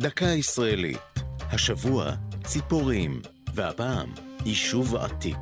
דקה ישראלית. השבוע ציפורים, והפעם יישוב עתיק.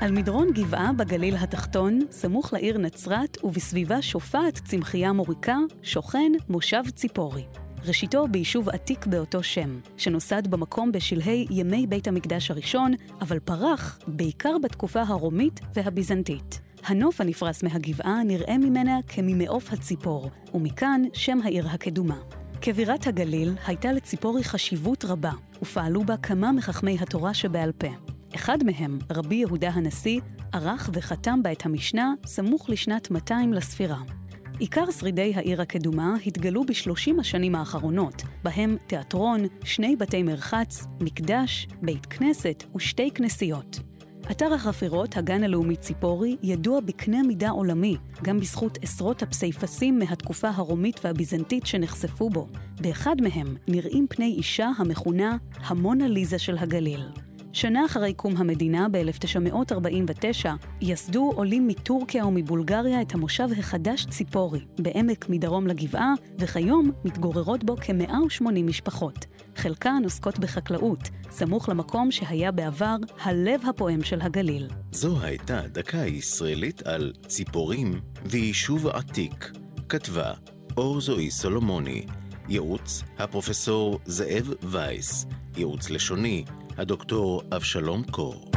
על מדרון גבעה בגליל התחתון, סמוך לעיר נצרת ובסביבה שופעת צמחייה מוריקה, שוכן מושב ציפורי. ראשיתו ביישוב עתיק באותו שם, שנוסד במקום בשלהי ימי בית המקדש הראשון, אבל פרח בעיקר בתקופה הרומית והביזנטית. הנוף הנפרס מהגבעה נראה ממנה כממעוף הציפור, ומכאן שם העיר הקדומה. כבירת הגליל הייתה לציפורי חשיבות רבה, ופעלו בה כמה מחכמי התורה שבעל פה. אחד מהם, רבי יהודה הנשיא, ערך וחתם בה את המשנה סמוך לשנת 200 לספירה. עיקר שרידי העיר הקדומה התגלו בשלושים השנים האחרונות, בהם תיאטרון, שני בתי מרחץ, מקדש, בית כנסת ושתי כנסיות. אתר החפירות, הגן הלאומי ציפורי, ידוע בקנה מידה עולמי, גם בזכות עשרות הפסיפסים מהתקופה הרומית והביזנטית שנחשפו בו. באחד מהם נראים פני אישה המכונה המונה ליזה של הגליל. שנה אחרי קום המדינה, ב-1949, יסדו עולים מטורקיה ומבולגריה את המושב החדש ציפורי, בעמק מדרום לגבעה, וכיום מתגוררות בו כ-180 משפחות. חלקן עוסקות בחקלאות, סמוך למקום שהיה בעבר הלב הפועם של הגליל. זו הייתה דקה ישראלית על ציפורים ויישוב עתיק. כתבה אור זועי סולומוני, ייעוץ הפרופסור זאב וייס, ייעוץ לשוני הדוקטור אבשלום קור.